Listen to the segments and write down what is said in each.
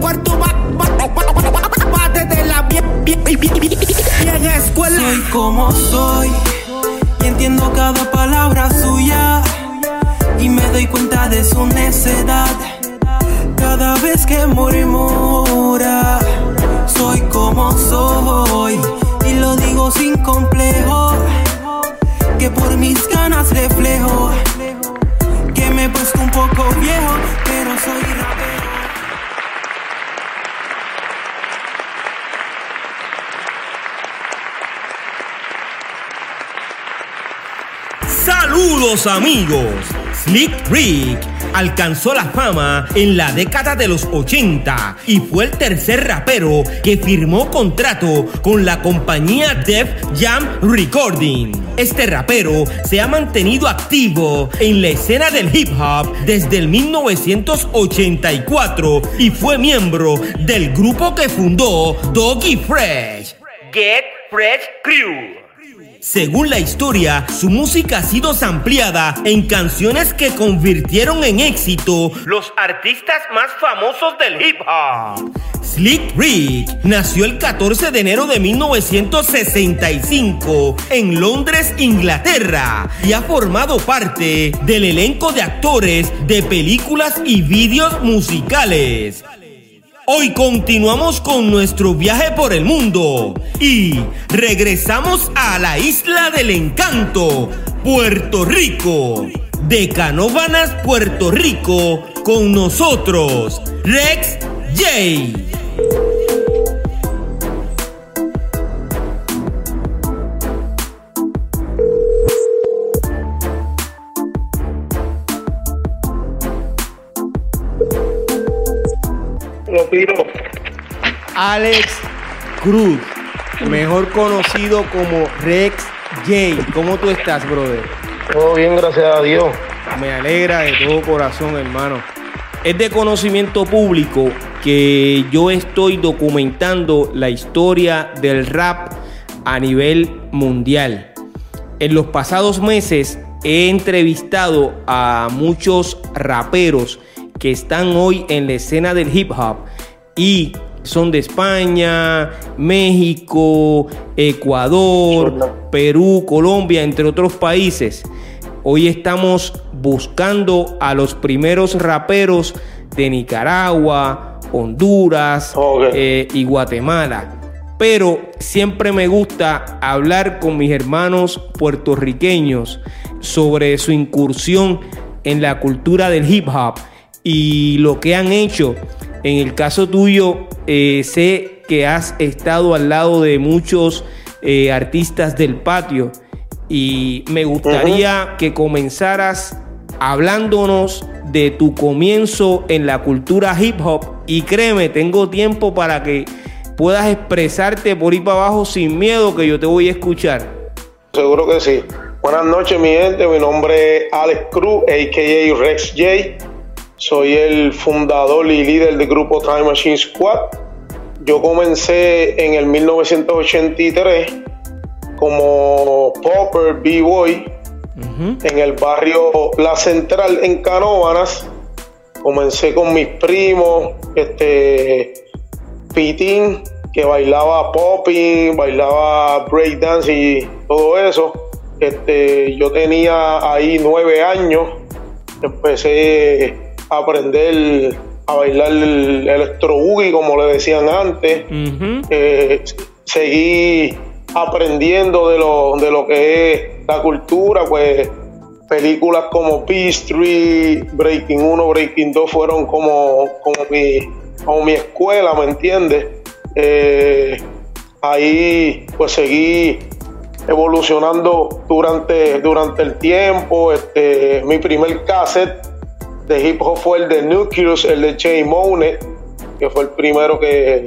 cuarto bate de la vieja escuela. Soy como soy y entiendo cada palabra suya y me doy cuenta de su necedad cada vez que murmura. Soy como soy y lo digo sin complejo que por mis ganas reflejo que me he un poco viejo, pero soy. Saludos amigos. Slick Rick alcanzó la fama en la década de los 80 y fue el tercer rapero que firmó contrato con la compañía Def Jam Recording. Este rapero se ha mantenido activo en la escena del hip hop desde el 1984 y fue miembro del grupo que fundó Doggy Fresh. Get Fresh Crew. Según la historia, su música ha sido ampliada en canciones que convirtieron en éxito los artistas más famosos del hip hop. Slick Rick nació el 14 de enero de 1965 en Londres, Inglaterra, y ha formado parte del elenco de actores de películas y vídeos musicales. Hoy continuamos con nuestro viaje por el mundo y regresamos a la isla del encanto, Puerto Rico. De Canóvanas, Puerto Rico, con nosotros, Rex J. Alex Cruz, mejor conocido como Rex J. ¿Cómo tú estás, brother? Todo bien, gracias a Dios. Me alegra de todo corazón, hermano. Es de conocimiento público que yo estoy documentando la historia del rap a nivel mundial. En los pasados meses he entrevistado a muchos raperos que están hoy en la escena del hip hop y son de España, México, Ecuador, Perú, Colombia, entre otros países. Hoy estamos buscando a los primeros raperos de Nicaragua, Honduras eh, y Guatemala. Pero siempre me gusta hablar con mis hermanos puertorriqueños sobre su incursión en la cultura del hip hop y lo que han hecho. En el caso tuyo, eh, sé que has estado al lado de muchos eh, artistas del patio y me gustaría que comenzaras hablándonos de tu comienzo en la cultura hip hop y créeme, tengo tiempo para que puedas expresarte por ir para abajo sin miedo que yo te voy a escuchar. Seguro que sí. Buenas noches mi gente, mi nombre es Alex Cruz, a.k.a. Rex J. Soy el fundador y líder del grupo Time Machine Squad. Yo comencé en el 1983 como popper b-boy en el barrio La Central en Canóvanas. Comencé con mis primos, este Pitín, que bailaba popping, bailaba breakdance y todo eso. Este, yo tenía ahí nueve años. Empecé aprender a bailar el electro boogie, como le decían antes. Eh, seguí aprendiendo de lo, de lo que es la cultura, pues películas como P-Street, Breaking 1, Breaking 2 fueron como, como, mi, como mi escuela, ¿me entiendes? Eh, ahí pues seguí evolucionando durante, durante el tiempo. Este, mi primer cassette de hip hop fue el de Nucleus, el de Jay Monet, que fue el primero que,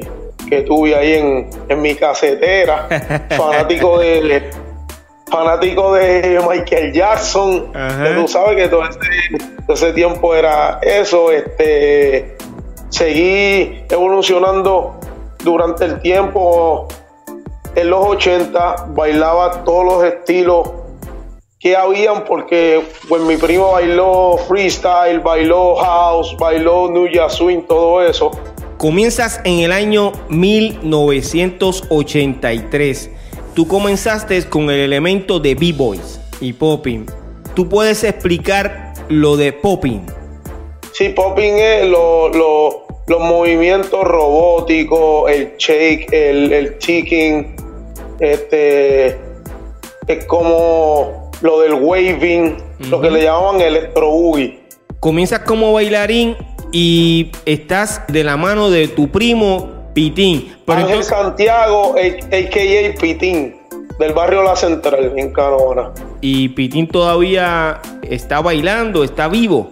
tuve ahí en, mi casetera. fanático de fanático de Michael Jackson. Que tú sabes que todo ese, tiempo era eso. Este, seguí evolucionando durante el tiempo. En los 80 bailaba todos los estilos que habían porque pues mi primo bailó freestyle, bailó house, bailó New Swing, todo eso. Comienzas en el año 1983. Tú comenzaste con el elemento de B-Boys y popping. ¿Tú puedes explicar lo de popping? Sí, popping es los movimientos robóticos, el shake, el, el ticking, este, es como lo del waving, lo que le llamaban electro boogie. Comienzas como bailarín y estás de la mano de tu primo Pitín. Ángel Santiago, a.k.a. Pitín, del barrio La Central, en Canona. ¿Y Pitín todavía está bailando, está vivo?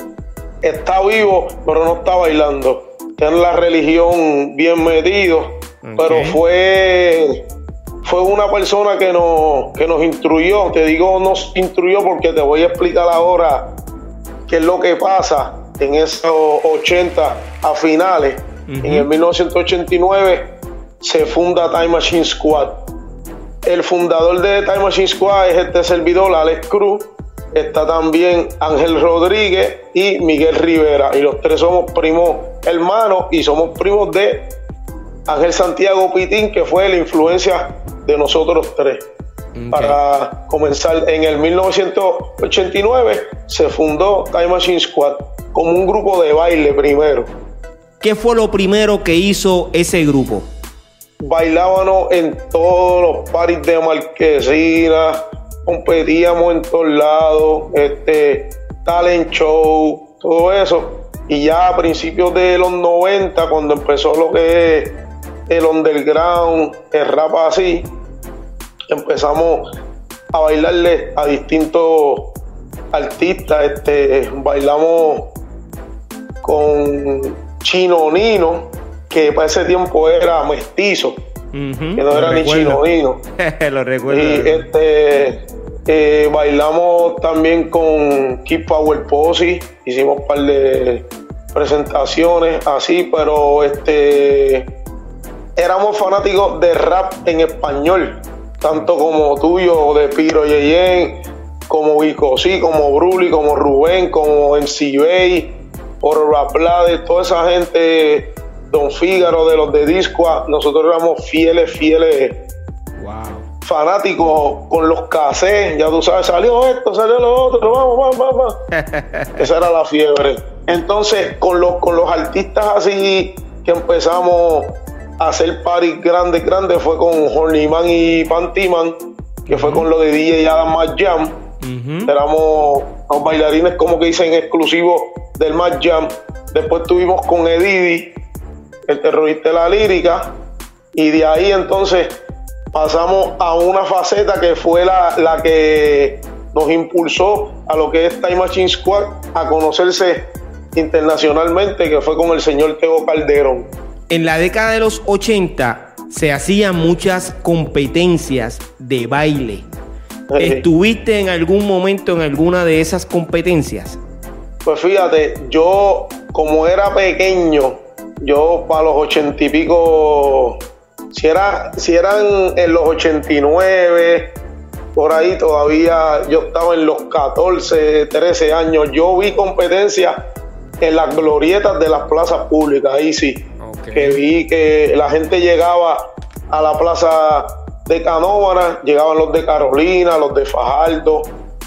Está vivo, pero no está bailando. Tiene la religión bien metido, pero fue fue una persona que nos, que nos instruyó. Te digo nos instruyó porque te voy a explicar ahora qué es lo que pasa en esos 80 a finales. En el 1989 se funda Time Machine Squad. El fundador de Time Machine Squad es este servidor, Alex Cruz. Está también Ángel Rodríguez y Miguel Rivera. Y los tres somos primos hermanos y somos primos de Ángel Santiago Pitín, que fue la influencia de nosotros tres. Para comenzar, en el 1989 se fundó Time Machine Squad como un grupo de baile primero. ¿Qué fue lo primero que hizo ese grupo? Bailábamos en todos los paris de marquesina, competíamos en todos lados, este, talent show, todo eso. Y ya a principios de los 90, cuando empezó lo que es el underground, el rap así, empezamos a bailarle a distintos artistas. Este, bailamos con Chino Nino, que para ese tiempo era mestizo, que no era ni Chino Nino. lo recuerdo. Y este, eh, bailamos también con Keep Power Posse, hicimos un par de presentaciones así, pero este éramos fanáticos de rap en español, tanto como tuyo, de Piro Yeyen, como Vico, sí, como Bruli, como Rubén, como MC Bay, por Raplade, toda esa gente, Don Fígaro de los de Disco, nosotros éramos fieles, fieles fanáticos con los cassettes, ya tú sabes, salió esto, salió lo otro, vamos, vamos, vamos. Esa era la fiebre. Entonces, con los, con los artistas así que empezamos hacer party grandes, grandes, fue con Hornyman y Pantiman, que fue con lo de DJ Adam Más Jam. Éramos los bailarines, como que dicen, exclusivos del Más Jam. Después tuvimos con Edidi, el terrorista de la lírica, y de ahí entonces pasamos a una faceta que fue la, la que nos impulsó a lo que es Time Machine Squad a conocerse internacionalmente, que fue con el señor Teo Calderón. En la década de los 80 se hacían muchas competencias de baile. ¿Estuviste en algún momento en alguna de esas competencias? Pues fíjate, yo como era pequeño, yo para los ochenta y pico, si, era, si eran en los 89, por ahí todavía yo estaba en los 14, 13 años, yo vi competencias en las glorietas de las plazas públicas, ahí sí, que vi que la gente llegaba a la plaza de Canóvana, llegaban los de Carolina, los de Fajardo,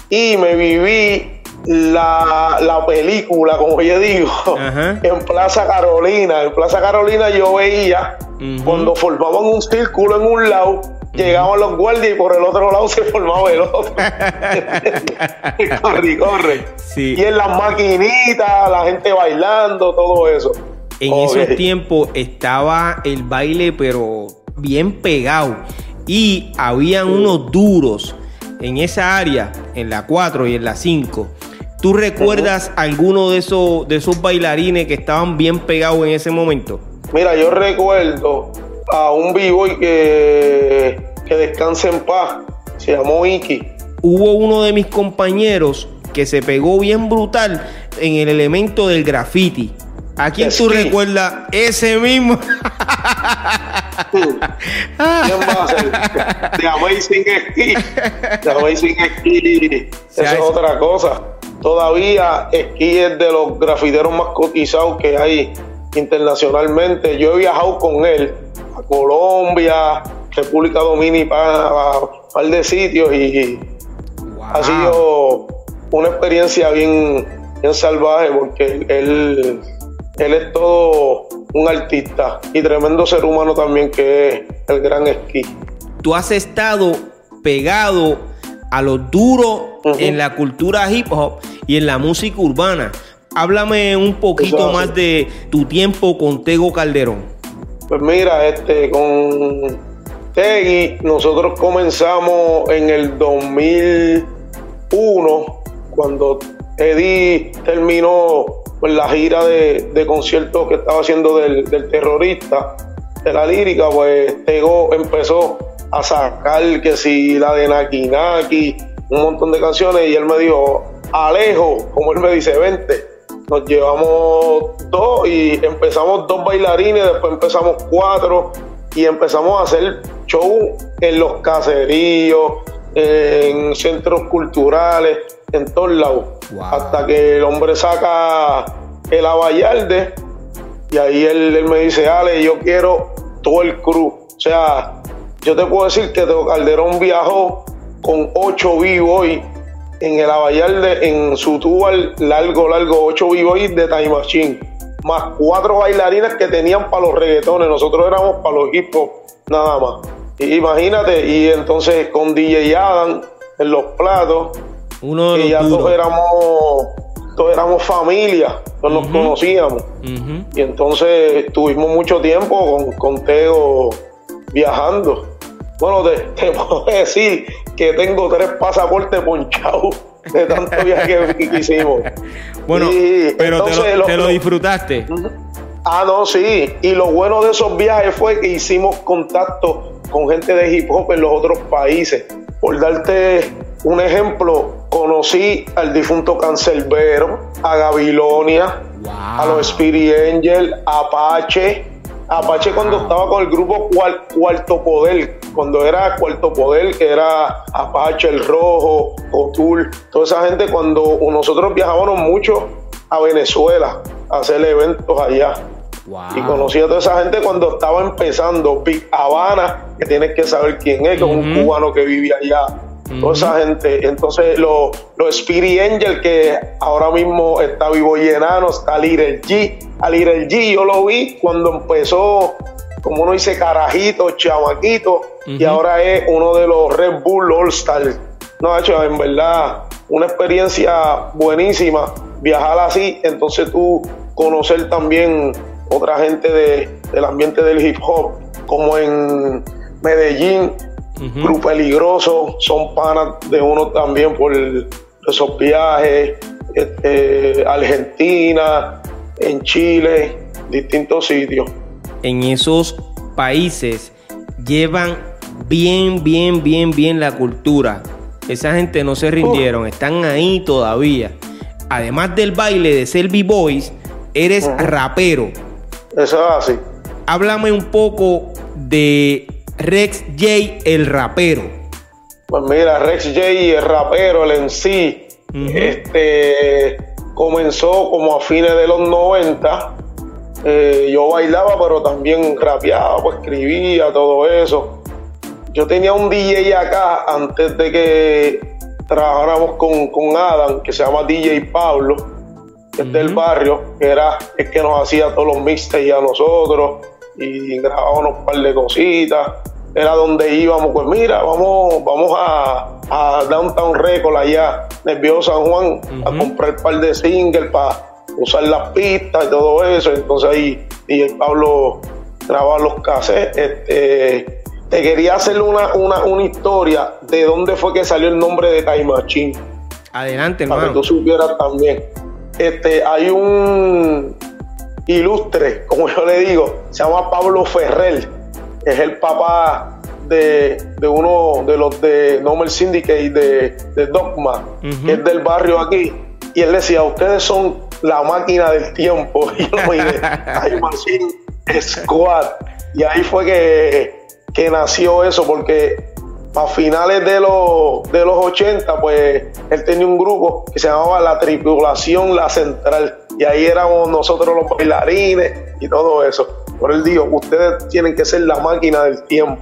y me viví la, la película, como yo digo, en Plaza Carolina. En Plaza Carolina yo veía cuando formaban un círculo en un lado, llegaban los guardias y por el otro lado se formaba el otro. corre, corre. Y en las maquinitas, la gente bailando, todo eso. En esos tiempos estaba el baile, pero bien pegado. Y habían unos duros en esa área, en la 4 y en la 5. ¿Tú recuerdas alguno de esos, de esos bailarines que estaban bien pegados en ese momento? Mira, yo recuerdo a un b-boy que, que descansa en paz, se llamó Iki. Hubo uno de mis compañeros que se pegó bien brutal en el elemento del graffiti. ¿A quién tú recuerdas ese mismo? ¿Quién va a ser? The Amazing Ski. The Amazing Ski. Eso es otra cosa. Todavía Ski es de los grafiteros más cotizados que hay internacionalmente. Yo he viajado con él a Colombia, República Dominicana, a un par de sitios y ha sido una experiencia bien, bien salvaje porque él, él es todo un artista y tremendo ser humano también que es el gran esquí. Tú has estado pegado a lo duro en la cultura hip hop y en la música urbana. Háblame un poquito más de tu tiempo con Tego Calderón. Pues mira, este, con Tegui nosotros comenzamos en el 2001, cuando Eddie terminó pues, la gira de, conciertos que estaba haciendo del, terrorista, de la lírica, pues Tego empezó a sacar que si la de Naki Naki, un montón de canciones, y él me dijo, Alejo, como él me dice, vente. Nos llevamos dos y empezamos dos bailarines, después empezamos cuatro y empezamos a hacer show en los caseríos, en centros culturales, en todos lados. Hasta que el hombre saca el abayalde y ahí él, él, me dice, Ale, yo quiero todo el crew. O sea, yo te puedo decir que Calderón viajó con ocho vivos en el Abayalde, en su tubal largo, largo, ocho vivos de Time Machine, más cuatro bailarines que tenían para los reggaetones, nosotros éramos para los hip hop, nada más. imagínate, y entonces con DJ Adam en los platos, Uno de ya todos éramos, todos éramos familia, todos nos conocíamos. Y entonces tuvimos mucho tiempo con, con Teo viajando. Bueno, te, puedo decir que tengo tres pasaportes ponchados de tanto viaje que, hicimos. Bueno, pero te, lo, te lo disfrutaste. Ah, no, sí. Y lo bueno de esos viajes fue que hicimos contacto con gente de hip hop en los otros países. Por darte un ejemplo, conocí al difunto Cancelbero, a Gabilonia, a los Spirit Angel, a Apache, Apache cuando estaba con el grupo Cuarto Poder, cuando era Cuarto Poder, que era Apache, El Rojo, Otul, toda esa gente, cuando nosotros viajábamos mucho a Venezuela a hacer eventos allá. Y conocí a toda esa gente cuando estaba empezando. Big Habana, que tienes que saber quién es, que es un cubano que vivía allá toda esa gente. Entonces, los Spirit Angel, que ahora mismo está vivo llenano, está Little G. A Little G yo lo vi cuando empezó, como uno dice, carajito, chamaquito, y ahora es uno de los Red Bull All Stars. No, hecho, en verdad, una experiencia buenísima viajar así, entonces tú conocer también otra gente del ambiente del hip hop, como en Medellín, Grupo Peligroso, son panas de uno también por esos viajes, este, Argentina, en Chile, distintos sitios. En esos países llevan bien, bien, bien, bien la cultura. Esa gente no se rindieron, están ahí todavía. Además del baile de ser B-Boys, eres rapero. Eso es así. Háblame un poco de Rex J, el rapero? Pues mira, Rex J, el rapero, el en sí, este, comenzó como a fines de los 90. Eh, yo bailaba, pero también rapeaba, pues escribía, todo eso. Yo tenía un DJ acá antes de que trabajáramos con, con Adam, que se llama DJ Pablo, que es del barrio, que era el que nos hacía todos los mixtapes a nosotros y grabábamos un par de cositas. Era donde íbamos, pues mira, vamos, vamos a, a Downtown Record allá, Nervioso San Juan, a comprar un par de singles para usar las pistas y todo eso. Entonces ahí y el Pablo grababa los cassettes. Este, te quería hacer una, una, una, historia de dónde fue que salió el nombre de Time Machine. Adelante, hermano. Para que tú supieras también. Este, hay un ilustre, como yo le digo, se llama Pablo Ferrer, es el papá de, uno de los de Normal Syndicate de, de Dogma, que es del barrio aquí, y él decía, ustedes son la máquina del tiempo, y yo me hay Machine Squad, y ahí fue que, que nació eso, porque a finales de los, de los 80, pues él tenía un grupo que se llamaba La Tripulación La Central y ahí éramos nosotros los bailarines y todo eso. Por él dijo, ustedes tienen que ser la máquina del tiempo.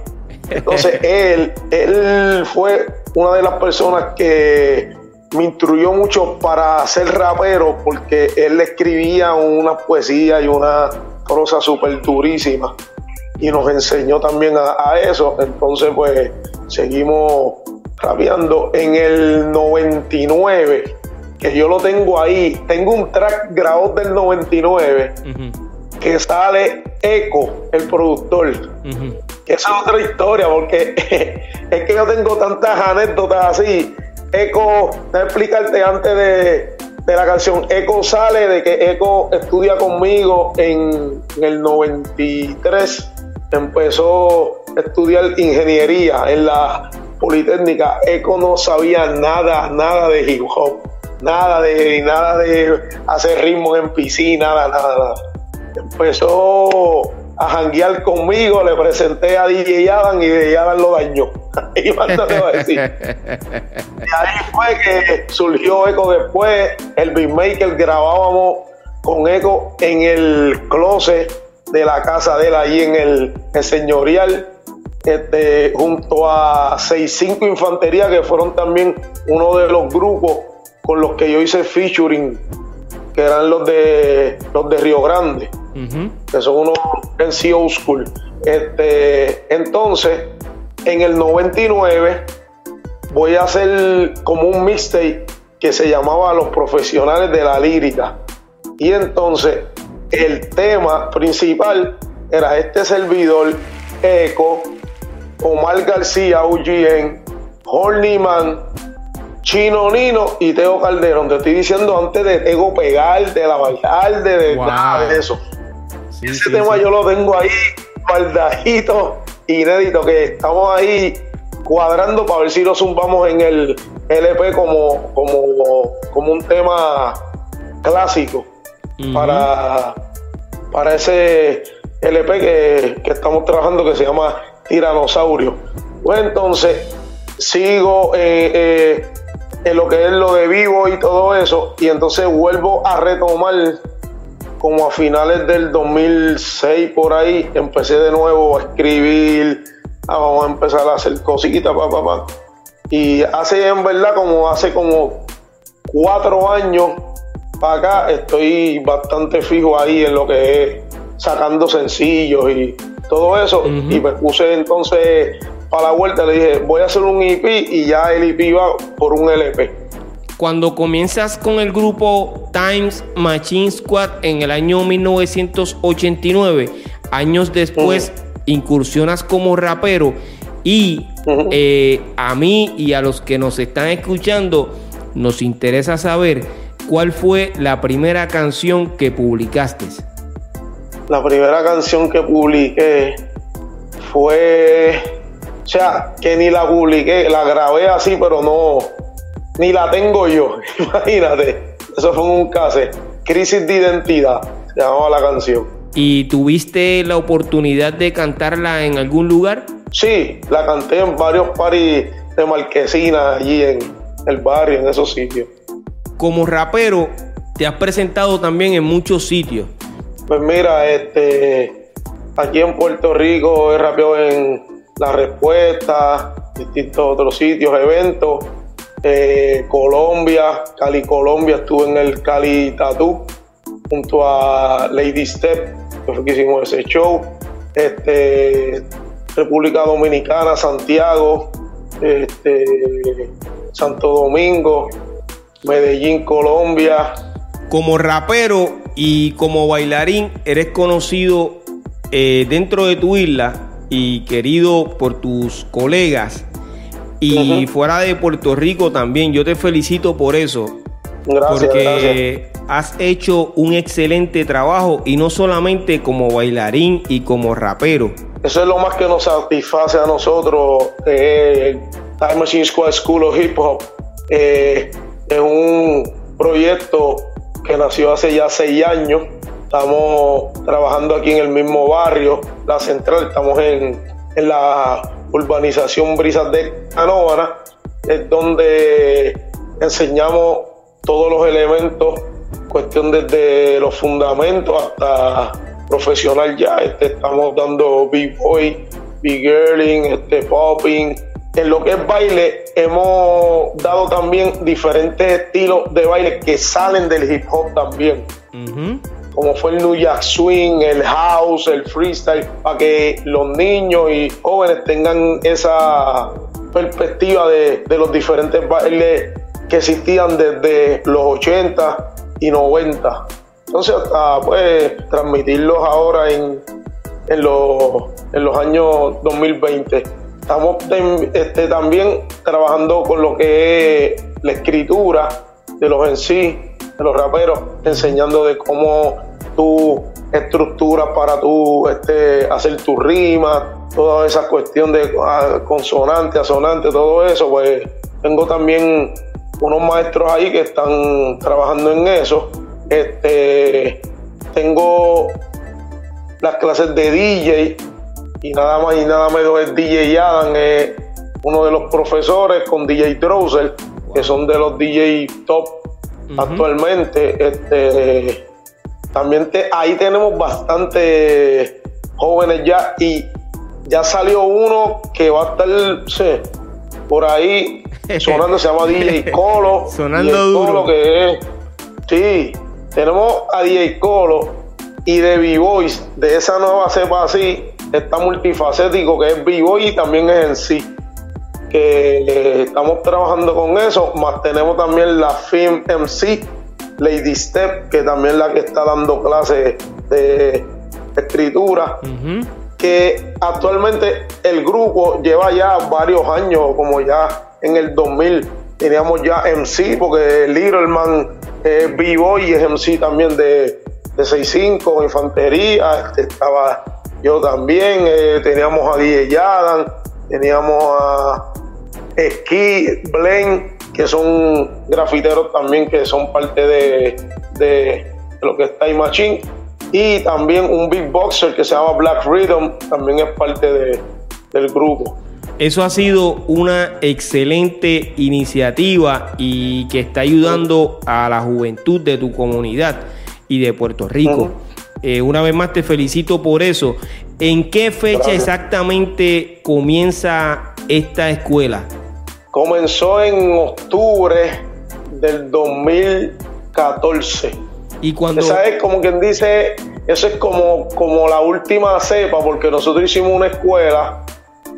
Entonces él, él fue una de las personas que me instruyó mucho para ser rapero porque él escribía una poesía y una prosa súper durísima y nos enseñó también a, eso. Entonces pues seguimos rapeando. En el 99, que yo lo tengo ahí, tengo un track grabado del 99 que sale Eco, el productor. Que esa es otra historia, porque es que yo tengo tantas anécdotas así. Eco, déjame explicarte antes de, la canción. Eco sale de que Eco estudia conmigo en, en el 93. Empezó a estudiar ingeniería en la Politécnica. Eco no sabía nada, nada de hip hop, nada de, nada de hacer ritmo en piscina, nada, nada, nada empezó a janguear conmigo, le presenté a DJ Adam y DJ Adam lo dañó. y a decir. y ahí fue que surgió Eco después, el beatmaker grabábamos con Eco en el closet de la casa de él, allí en el, señorial, este, junto a 65 Infantería, que fueron también uno de los grupos con los que yo hice featuring, que eran los de los de Río Grande que son unos en old school. Este, entonces, en el 99 voy a hacer como un mixtape que se llamaba Los Profesionales de la Lírica. Y entonces el tema principal era este servidor, Eco, Omar García, UGN, Hornyman, Chino Nino y Teo Calderón. Te estoy diciendo antes de Tego pegar, de la bailar, de, nada de eso. Ese tema yo lo tengo ahí guardadito, inédito, que estamos ahí cuadrando para ver si lo zumbamos en el LP como, como, como un tema clásico para, para ese LP que, estamos trabajando que se llama Tiranosaurio. Pues entonces sigo eh, eh, en lo que es lo de vivo y todo eso, y entonces vuelvo a retomar como a finales del 2006 por ahí, empecé de nuevo a escribir, ah, vamos a empezar a hacer cositas, pa, pa, Y hace en verdad como hace como cuatro años para acá estoy bastante fijo ahí en lo que es sacando sencillos y todo eso. Y me puse entonces para la vuelta, le dije, voy a hacer un EP y ya el EP va por un LP cuando comienzas con el grupo Times Machine Squad en el año 1989, años después incursionas como rapero y eh, a mí y a los que nos están escuchando nos interesa saber cuál fue la primera canción que publicaste. La primera canción que publiqué fue, o sea, que ni la publiqué, la grabé así, pero no, ni la tengo yo, imagínate. Eso fue un caso. Crisis de identidad, se llamaba la canción. ¿Y tuviste la oportunidad de cantarla en algún lugar? Sí, la canté en varios paris de marquesina allí en el barrio, en esos sitios. Como rapero, te has presentado también en muchos sitios. Pues mira, este, aquí en Puerto Rico he rapeado en La Respuesta, distintos otros sitios, eventos eh, Colombia, Cali Colombia, estuve en el Cali Tattoo junto a Lady Step, que fue que hicimos ese show. Este, República Dominicana, Santiago, este, Santo Domingo, Medellín, Colombia. Como rapero y como bailarín, eres conocido eh, dentro de tu isla y querido por tus colegas y fuera de Puerto Rico también. Yo te felicito por eso. Gracias, porque has hecho un excelente trabajo y no solamente como bailarín y como rapero. Eso es lo más que nos satisface a nosotros. Eh, Time Machine Squad School of Hip Hop eh, es un proyecto que nació hace ya seis años. Estamos trabajando aquí en el mismo barrio, la central. Estamos en, en la urbanización Brisas de Canóvana, es donde enseñamos todos los elementos cuestión desde los fundamentos hasta profesional ya. Este, estamos dando b-boy, b-girling, este, popping. En lo que es baile, hemos dado también diferentes estilos de baile que salen del hip hop también. Como fue el New Jack Swing, el house, el freestyle, para que los niños y jóvenes tengan esa perspectiva de, de los diferentes bailes que existían desde los 80 y 90. Entonces, hasta pues transmitirlos ahora en, en, los, en los años 2020. Estamos este, también trabajando con lo que es la escritura de los en sí, de los raperos, enseñando de cómo tú estructuras para tú este, hacer tu rima, toda esa cuestión de ah, consonante, asonante, todo eso, pues tengo también unos maestros ahí que están trabajando en eso. Este, tengo las clases de DJ y nada más y nada menos es DJ Adam, es uno de los profesores con DJ Drosel, que son de los DJ top actualmente. Este, también ahí tenemos bastante jóvenes ya y ya salió uno que va a estar por ahí sonando, se llama DJ Colo. Sonando duro. que es, sí, tenemos a DJ Colo y de B-Boys, de esa nueva cepa así, está multifacético que es B-Boy y también es en sí. Que eh, estamos trabajando con eso, más tenemos también la Film MC, Lady Step, que también es la que está dando clases de escritura. Que actualmente el grupo lleva ya varios años, como ya en el 2000 teníamos ya MC, porque Little Man es B-Boy y es MC también de, de 6'5, infantería, este, estaba yo también, eh, teníamos a DJ Yadan, teníamos a Ski, Blaine, que son grafiteros también que son parte de, de lo que está en Machine. Y también un beatboxer que se llama Black Rhythm, también es parte de, del grupo. Eso ha sido una excelente iniciativa y que está ayudando a la juventud de tu comunidad y de Puerto Rico. Eh, una vez más te felicito por eso. ¿En qué fecha exactamente comienza esta escuela? Comenzó en octubre del 2014. Y cuando... Esa es como quien dice, eso es como, como la última cepa, porque nosotros hicimos una escuela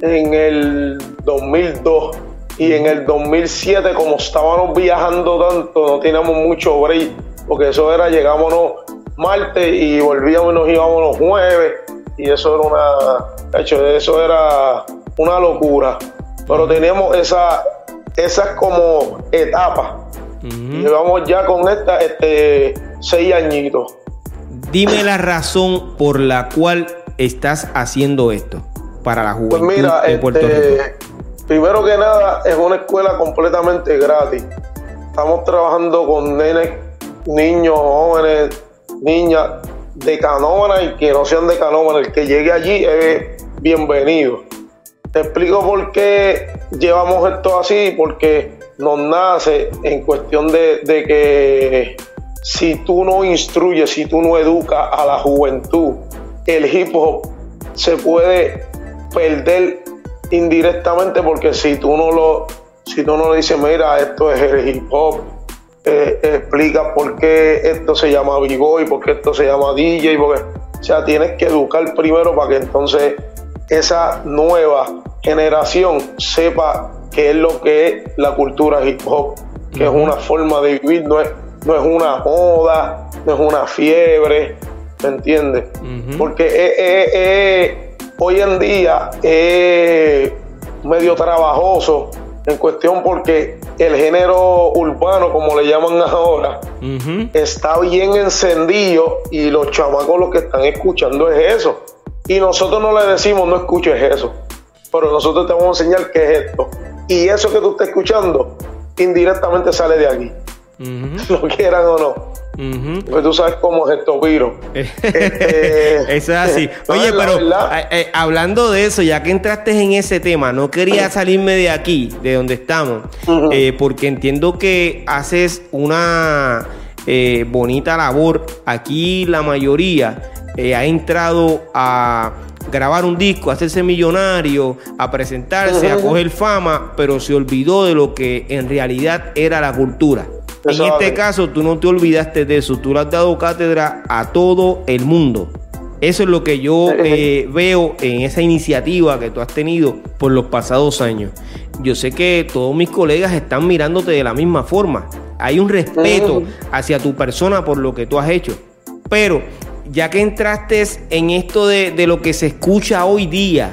en el 2002 y en el 2007 como estábamos viajando tanto no teníamos mucho break porque eso era llegámonos martes y volvíamos y nos íbamos los jueves y eso era una hecho eso era una locura pero teníamos esa esas como etapas llevamos ya con esta este seis añitos dime la razón por la cual estás haciendo esto para la juventud pues mira, este, Primero que nada, es una escuela completamente gratis. Estamos trabajando con nenes, niños, jóvenes, niñas de canómana y que no sean de canómana. El que llegue allí es bienvenido. Te explico por qué llevamos esto así, porque nos nace en cuestión de, que si tú no instruyes, si tú no educas a la juventud, el hip hop se puede perder indirectamente porque si tú no lo si tú no le dices mira esto es el hip hop eh, explica por qué esto se llama b-boy por qué esto se llama DJ porque o sea tienes que educar primero para que entonces esa nueva generación sepa qué es lo que es la cultura hip hop que es una forma de vivir no es no es una moda no es una fiebre ¿me entiendes? porque es hoy en día es medio trabajoso en cuestión porque el género urbano, como le llaman ahora, está bien encendido y los chamacos lo que están escuchando es eso. Y nosotros no le decimos no escuches eso, pero nosotros te vamos a enseñar qué es esto. Y eso que tú estás escuchando indirectamente sale de aquí, lo quieran o no. Pues tú sabes cómo es esto, Piro. este... eso es así. Oye, pero eh, eh, hablando de eso, ya que entraste en ese tema, no quería salirme de aquí, de donde estamos, eh, porque entiendo que haces una eh, bonita labor. Aquí la mayoría eh, ha entrado a grabar un disco, a hacerse millonario, a presentarse, a coger fama, pero se olvidó de lo que en realidad era la cultura. En este caso, tú no te olvidaste de eso, tú le has dado cátedra a todo el mundo. Eso es lo que yo eh, veo en esa iniciativa que tú has tenido por los pasados años. Yo sé que todos mis colegas están mirándote de la misma forma. Hay un respeto hacia tu persona por lo que tú has hecho. Pero ya que entraste en esto de, de lo que se escucha hoy día,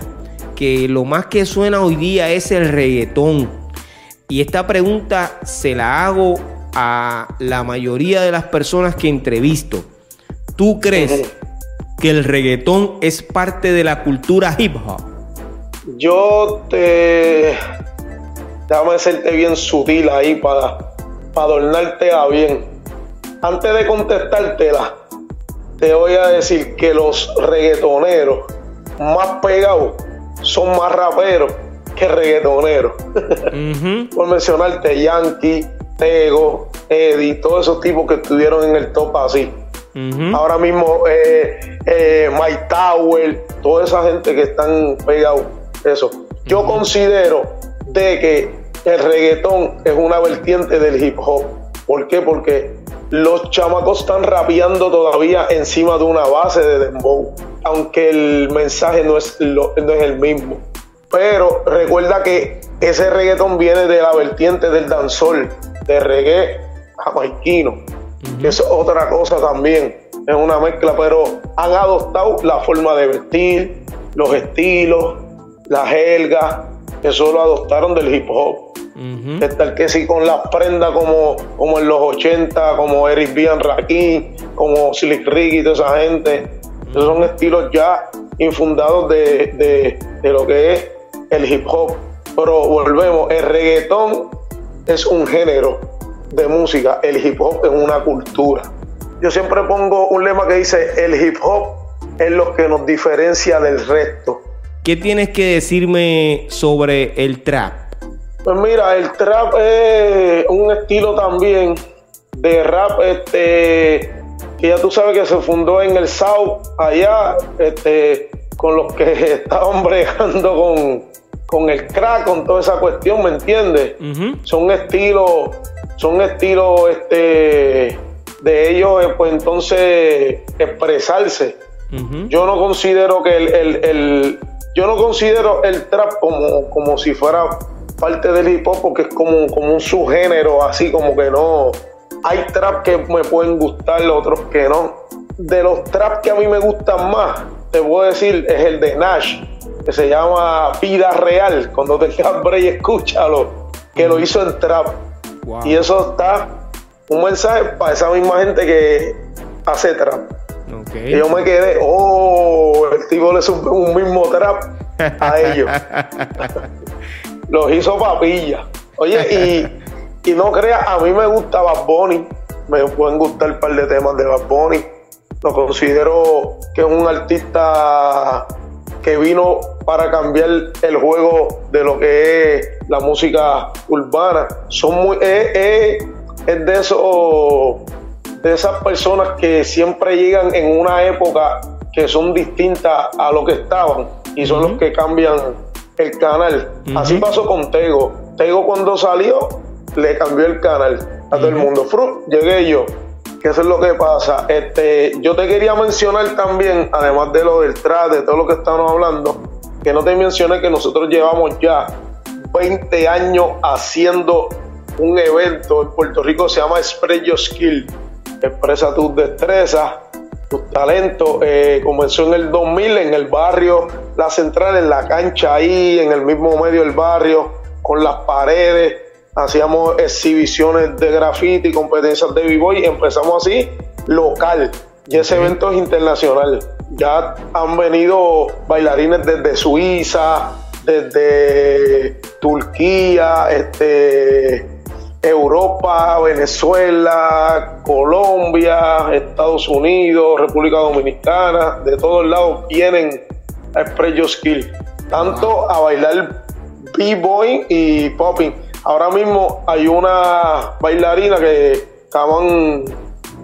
que lo más que suena hoy día es el reggaetón. Y esta pregunta se la hago a la mayoría de las personas que entrevisto. ¿Tú crees que el reggaetón es parte de la cultura hip hop? Yo te. Déjame hacerte bien sutil ahí para, para adornarte a bien. Antes de contestártela, te voy a decir que los reggaetoneros más pegados son más raperos que reggaetoneros. Por mencionarte Yankee, Tego, Eddie, todos esos tipos que estuvieron en el top así. Ahora mismo eh, eh, Mike Tower, toda esa gente que están pegados, eso. Yo considero de que el reggaetón es una vertiente del hip hop. ¿Por qué? Porque los chamacos están rapeando todavía encima de una base de dembow, aunque el mensaje no es, no es el mismo. Pero recuerda que ese reggaetón viene de la vertiente del danzol, de reggae jamaiquino, que es otra cosa también, es una mezcla, pero han adoptado la forma de vestir, los estilos, la jerga, eso lo adoptaron del hip hop. Uh que sí con las prendas como, como en los 80, como Eric B. Rakim, como Slick Rick y toda esa gente. Esos son estilos ya infundados de, de lo que es el hip hop. Pero volvemos, el reggaetón es un género de música, el hip hop es una cultura. Yo siempre pongo un lema que dice, el hip hop es lo que nos diferencia del resto. ¿Qué tienes que decirme sobre el trap? Pues mira, el trap es un estilo también de rap, este, que ya tú sabes que se fundó en el South, allá, este, con los que estaban bregando con, con el crack, con toda esa cuestión, ¿me entiendes? Son estilos, son estilos este, de ellos, eh, pues entonces expresarse. Yo no considero que el, yo no considero el trap como, como si fuera parte del hip hop porque es como, como un subgénero, así como que no. Hay trap que me pueden gustar, otros que no. De los trap que a mí me gustan más, te puedo decir, es el de Nash que se llama Vida Real. Cuando tengas break, escúchalo, que lo hizo en trap. Y eso está un mensaje para esa misma gente que hace trap. Y yo me quedé, oh, el tipo le subió un mismo trap a ellos. Los hizo papilla. Oye, y, y no creas, a mí me gusta Bad Bunny. Me pueden gustar un par de temas de Bad Bunny. Lo considero que es un artista que vino para cambiar el juego de lo que es la música urbana. Son muy, es, de esos de esas personas que siempre llegan en una época que son distintas a lo que estaban y son los que cambian el canal. Así pasó con Tego. Tego cuando salió le cambió el canal a todo el mundo. llegué yo que eso es lo que pasa. Este, yo te quería mencionar también, además de lo del trap, de todo lo que estamos hablando, que no te mencioné que nosotros llevamos ya 20 años haciendo un evento en Puerto Rico, se llama Express Your Skill, expresa tus destrezas, tus talentos. Eh, comenzó en el 2000 en el barrio La Central, en la cancha ahí, en el mismo medio del barrio, con las paredes hacíamos exhibiciones de graffiti, competencias de b-boy, empezamos así local. Y ese evento es internacional. Ya han venido bailarines desde Suiza, desde Turquía, este, Europa, Venezuela, Colombia, Estados Unidos, República Dominicana, de todos lados vienen a Express Skill, tanto a bailar b-boy y popping. Ahora mismo hay una bailarina que estaban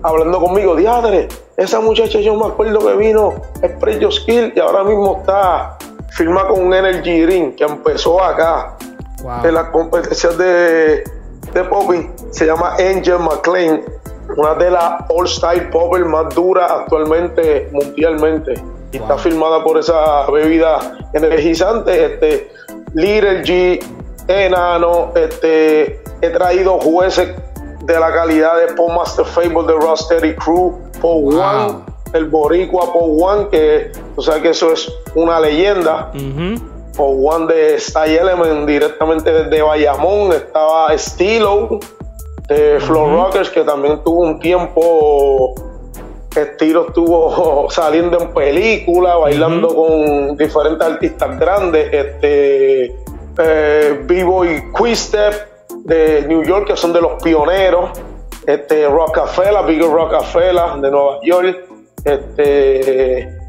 hablando conmigo, diadre, esa muchacha yo me acuerdo que vino Express Skill y ahora mismo está firma con un Energy Ring que empezó acá en las competencias de, de popping. Se llama Angel McLean, una de las all-style poppers más duras actualmente mundialmente. Y está firmada por esa bebida energizante. Este, Little G, Enano, este, he traído jueces de la calidad de Paul Master Fable de Rostery Crew, Paul One, el Boricua Paul One, que tú sabes que eso es una leyenda. Paul One de Style Element directamente desde Bayamón, estaba Stilo de Flow Rockers, que también tuvo un tiempo Estilo estuvo saliendo en películas, bailando con diferentes artistas grandes. Este, eh, B-Boy Quistep de New York, que son de los pioneros. Este, Rockefeller, Big Rockefeller de Nueva York. Este,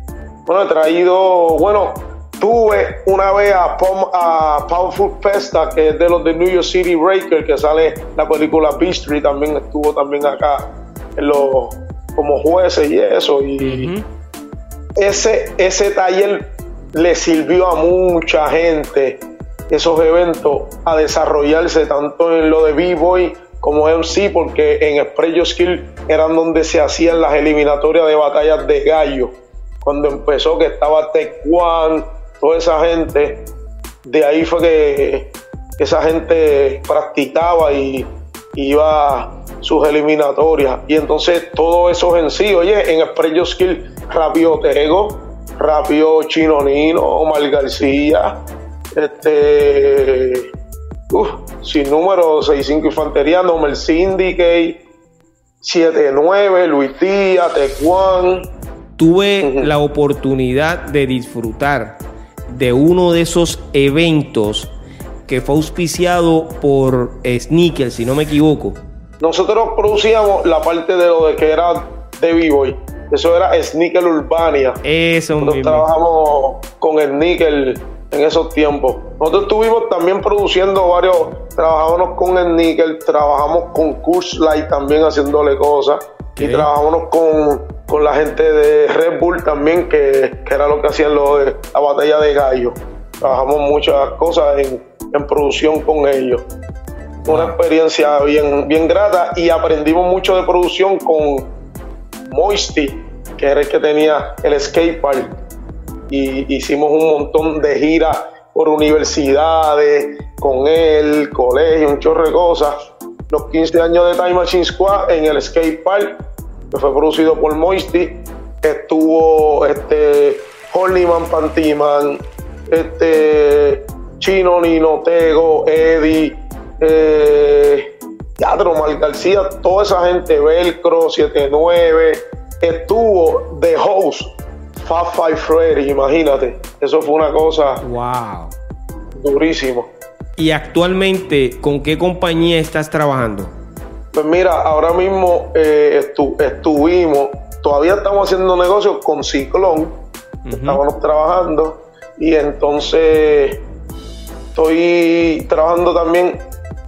bueno, he traído, bueno, tuve una vez a, Powerful Pesta, que es de los de New York City Breaker, que sale la película Beastry, también estuvo también acá en los, como jueces y eso. Y ese, ese taller le sirvió a mucha gente esos eventos a desarrollarse tanto en lo de B-Boy como MC, porque en Express Skill eran donde se hacían las eliminatorias de batallas de gallo. Cuando empezó que estaba Tech One, toda esa gente, de ahí fue que esa gente practicaba y iba sus eliminatorias. Y entonces todo eso en sí, oye, en Express Skill, Rapio Tego, Rapio Chinonino, Omar García, este, sin número 65 Infantería, Nomel Syndicate, 79, Luis Díaz, Tecuan. Tuve la oportunidad de disfrutar de uno de esos eventos que fue auspiciado por Sneaker, si no me equivoco. Nosotros producíamos la parte de lo de que era de B-Boy. Eso era Sneaker Urbania. Eso Nosotros trabajamos con Nickel en esos tiempos. Nosotros estuvimos también produciendo varios, trabajamos con Nickel, trabajamos con Light también haciéndole cosas y trabajamos con, con, la gente de Red Bull también, que, que era lo que hacían lo de la batalla de gallo. Trabajamos muchas cosas en, en producción con ellos. Una experiencia bien, bien grata y aprendimos mucho de producción con Moisty, que era el que tenía el skate park y hicimos un montón de giras por universidades, con él, colegio, un chorro de cosas. Los 15 años de Time Machine Squad en el skate park, que fue producido por Moisty, estuvo este Holyman Pantiman, este Chino Nino Tego, Eddie, eh, Teatro Mal García, toda esa gente, Velcro, 79, estuvo de host Fast Five Freddy, imagínate. Eso fue una cosa. Wow. Durísimo. ¿Y actualmente con qué compañía estás trabajando? Pues mira, ahora mismo eh, estuvimos, todavía estamos haciendo negocios con Ciclón, estamos trabajando y entonces estoy trabajando también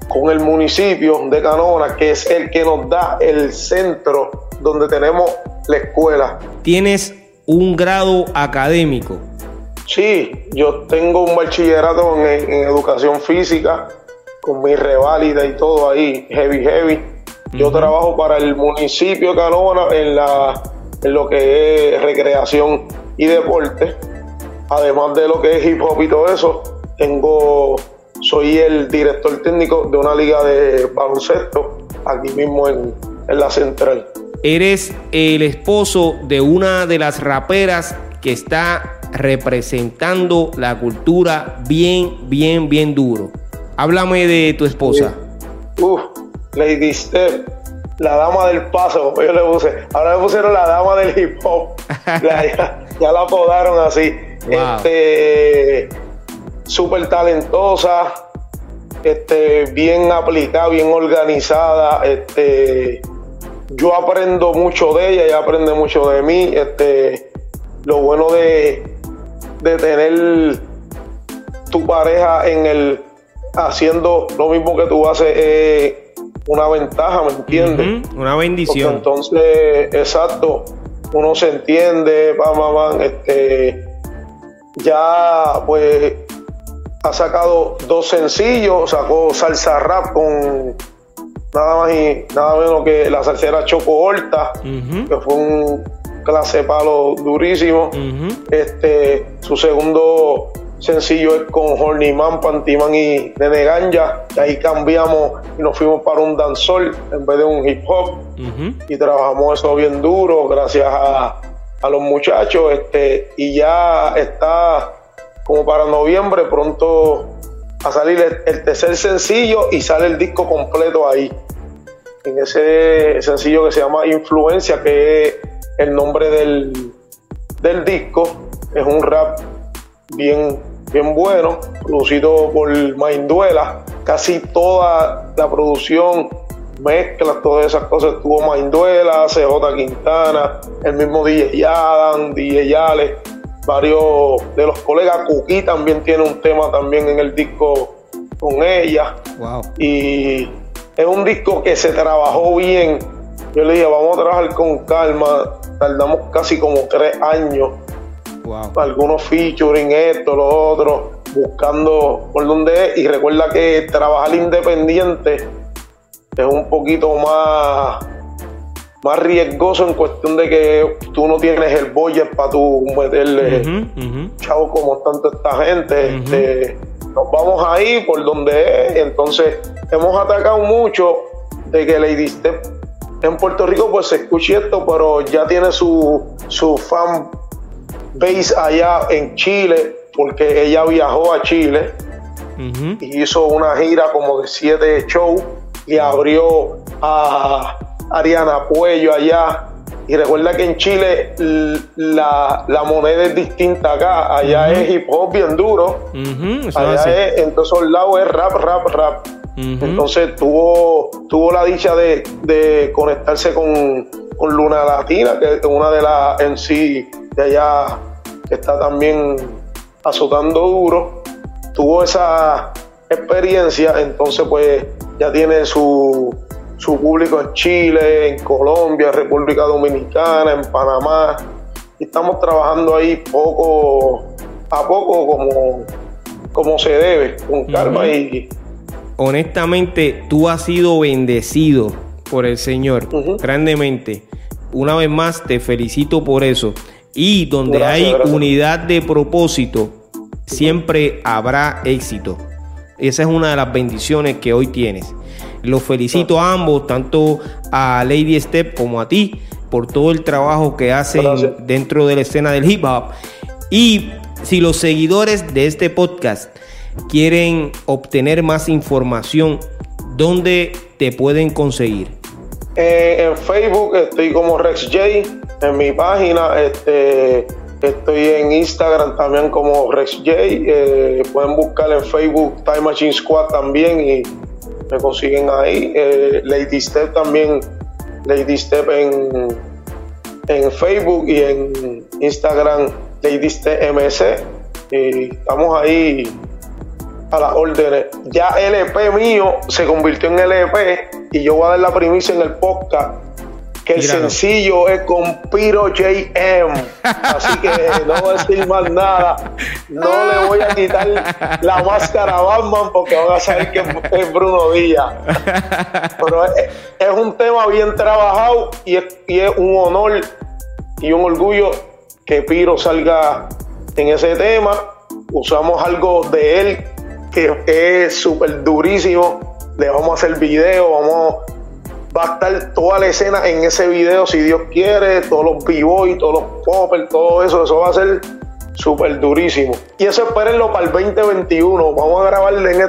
con el municipio de Canona, que es el que nos da el centro donde tenemos la escuela. ¿Tienes un grado académico? Sí, yo tengo un bachillerato en, educación física, con mi reválida y todo ahí, heavy, heavy. Yo trabajo para el municipio de Canona en, la, en lo que es recreación y deporte. Además de lo que es hip hop y todo eso, tengo, soy el director técnico de una liga de baloncesto aquí mismo en, en la central. Eres el esposo de una de las raperas que está representando la cultura bien, bien, bien duro. Háblame de tu esposa. Uf, Lady Steph, la dama del paso, yo le puse. Ahora le pusieron la dama del hip hop. ya, la apodaron así. Este, súper talentosa, este, bien aplicada, bien organizada, este, yo aprendo mucho de ella, ella aprende mucho de mí. Este, lo bueno de, de tener tu pareja en el haciendo lo mismo que tú haces es una ventaja, ¿me entiendes? Una bendición. entonces, exacto, uno se entiende, va, este, ya pues ha sacado dos sencillos, sacó salsa rap con nada más y nada menos que la salsera Choco Horta, que fue un clase palo durísimo. Este, su segundo sencillo es con Horny Man, Pantiman y Nene Ganja. Y ahí cambiamos y nos fuimos para un dancehall en vez de un hip hop. Y trabajamos eso bien duro gracias a, los muchachos. Este, y ya está como para noviembre pronto a salir el, tercer sencillo y sale el disco completo ahí. En ese sencillo que se llama Influencia, que es el nombre del, del disco. Es un rap bien bien bueno, producido por Mainduela. Casi toda la producción, mezclas, todas esas cosas, tuvo Mainduela, CJ Quintana, el mismo DJ Adam, DJ Yale, varios de los colegas. Kuki también tiene un tema también en el disco con ella. Y es un disco que se trabajó bien. Yo le dije, vamos a trabajar con calma. Tardamos casi como tres años algunos featuring, esto, lo otro, buscando por dónde es. Y recuerda que trabajar independiente es un poquito más, más riesgoso en cuestión de que tú no tienes el budget para tú meterle chavo como tanto esta gente. Este, nos vamos ahí por donde es. Entonces, hemos atacado mucho de que Lady Step en Puerto Rico pues se escuche esto, pero ya tiene su, su fan base allá en Chile, porque ella viajó a Chile y hizo una gira como de siete shows y abrió a Ariana Puello allá. Y recuerda que en Chile la, moneda es distinta acá. Allá es hip hop bien duro. Allá es, en todos lados es rap, rap, rap. Entonces tuvo, tuvo la dicha de, conectarse con, con, Luna Latina, que es una de las en sí de allá que está también azotando duro, tuvo esa experiencia, entonces pues ya tiene su, su público en Chile, en Colombia, República Dominicana, en Panamá, y estamos trabajando ahí poco a poco como, como se debe, con calma y... Honestamente, tú has sido bendecido por el Señor grandemente. Una vez más, te felicito por eso. Y donde hay unidad de propósito, siempre habrá éxito. Esa es una de las bendiciones que hoy tienes. Los felicito a ambos, tanto a Lady Step como a ti, por todo el trabajo que hacen dentro de la escena del hip hop. Y si los seguidores de este podcast quieren obtener más información, ¿dónde te pueden conseguir? Eh, en Facebook estoy como Rex J en mi página. Este, estoy en Instagram también como Rex J. Eh, pueden buscar en Facebook Time Machine Squad también y me consiguen ahí. Eh, Lady Step también, Lady Step en, en Facebook y en Instagram Lady Step MC. Y estamos ahí a las órdenes. Ya LP mío se convirtió en LP y yo voy a dar la primicia en el podcast que el sencillo es con Piro JM. Así que no voy a decir más nada. No le voy a quitar la máscara a Batman porque van a saber que es Bruno Díaz. Pero es, un tema bien trabajado y es, y es un honor y un orgullo que Piro salga en ese tema. Usamos algo de él que es súper durísimo. Le vamos a hacer video, vamos va a estar toda la escena en ese video, si Dios quiere, todos los b-boys, todos los poppers, todo eso, eso va a ser súper durísimo. Y eso espérenlo para el 2021. Vamos a grabarle en,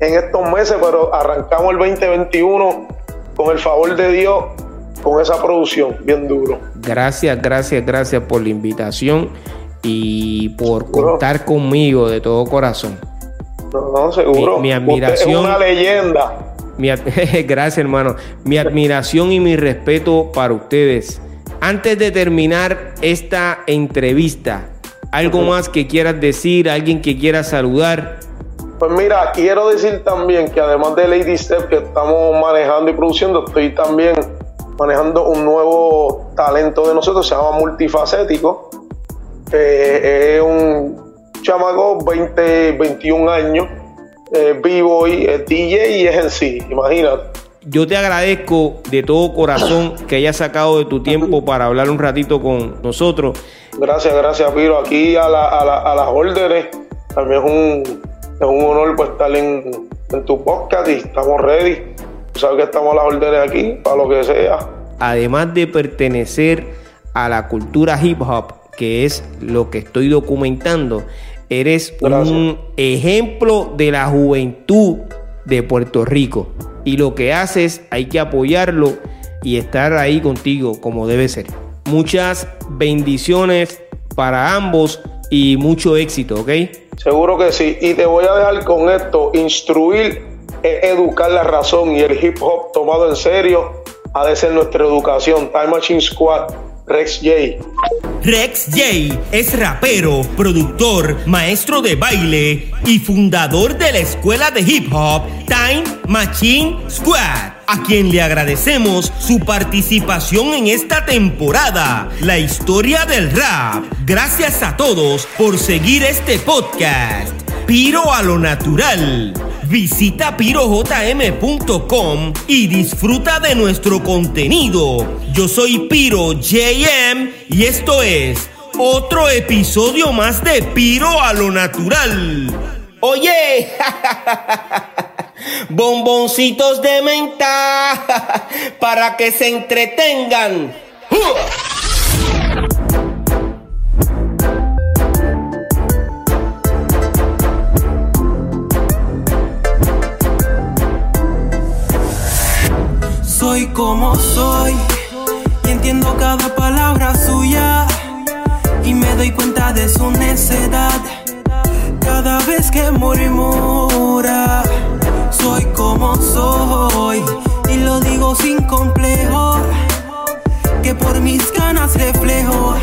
en estos meses, pero arrancamos el 2021 con el favor de Dios, con esa producción bien duro. Gracias, gracias, gracias por la invitación y por contar conmigo de todo corazón. No, no, seguro. Mi, admiración. es una leyenda. gracias, hermano. Mi admiración y mi respeto para ustedes. Antes de terminar esta entrevista, ¿algo más que quieras decir? ¿Alguien que quiera saludar? Pues mira, quiero decir también que además de Lady Step que estamos manejando y produciendo, estoy también manejando un nuevo talento de nosotros, se llama Multifacético. Eh, es un chamaco, 20, 21 años, eh, vivo y es DJ y es en sí, imagínate. Yo te agradezco de todo corazón que hayas sacado de tu tiempo para hablar un ratito con nosotros. Gracias, gracias, Piro. Aquí a, la, a, la, a las órdenes, también es un, es un honor pues, estar en, en tu podcast y estamos ready. sabes que estamos a las órdenes aquí para lo que sea. Además de pertenecer a la cultura hip hop, que es lo que estoy documentando, eres Gracias. un ejemplo de la juventud de Puerto Rico. Y lo que haces hay que apoyarlo y estar ahí contigo como debe ser. Muchas bendiciones para ambos y mucho éxito, ¿ok? Seguro que sí. Y te voy a dejar con esto. Instruir es educar la razón y el hip hop tomado en serio ha de ser nuestra educación. Time Machine Squad, Rex J. Rex J es rapero, productor, maestro de baile y fundador de la escuela de hip hop Time Machine Squad, a quien le agradecemos su participación en esta temporada, la historia del rap. Gracias a todos por seguir este podcast. Piro a lo natural. Visita pirojm.com y disfruta de nuestro contenido. Yo soy Piro JM y esto es otro episodio más de Piro a lo natural. Oye, bomboncitos de menta para que se entretengan. Como soy. Y entiendo cada palabra suya. Y me doy cuenta de su necedad. Cada vez que murmura. Soy como soy. Y lo digo sin complejo. Que por mis ganas reflejo.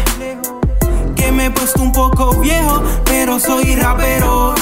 Que me he puesto un poco viejo pero soy rapero.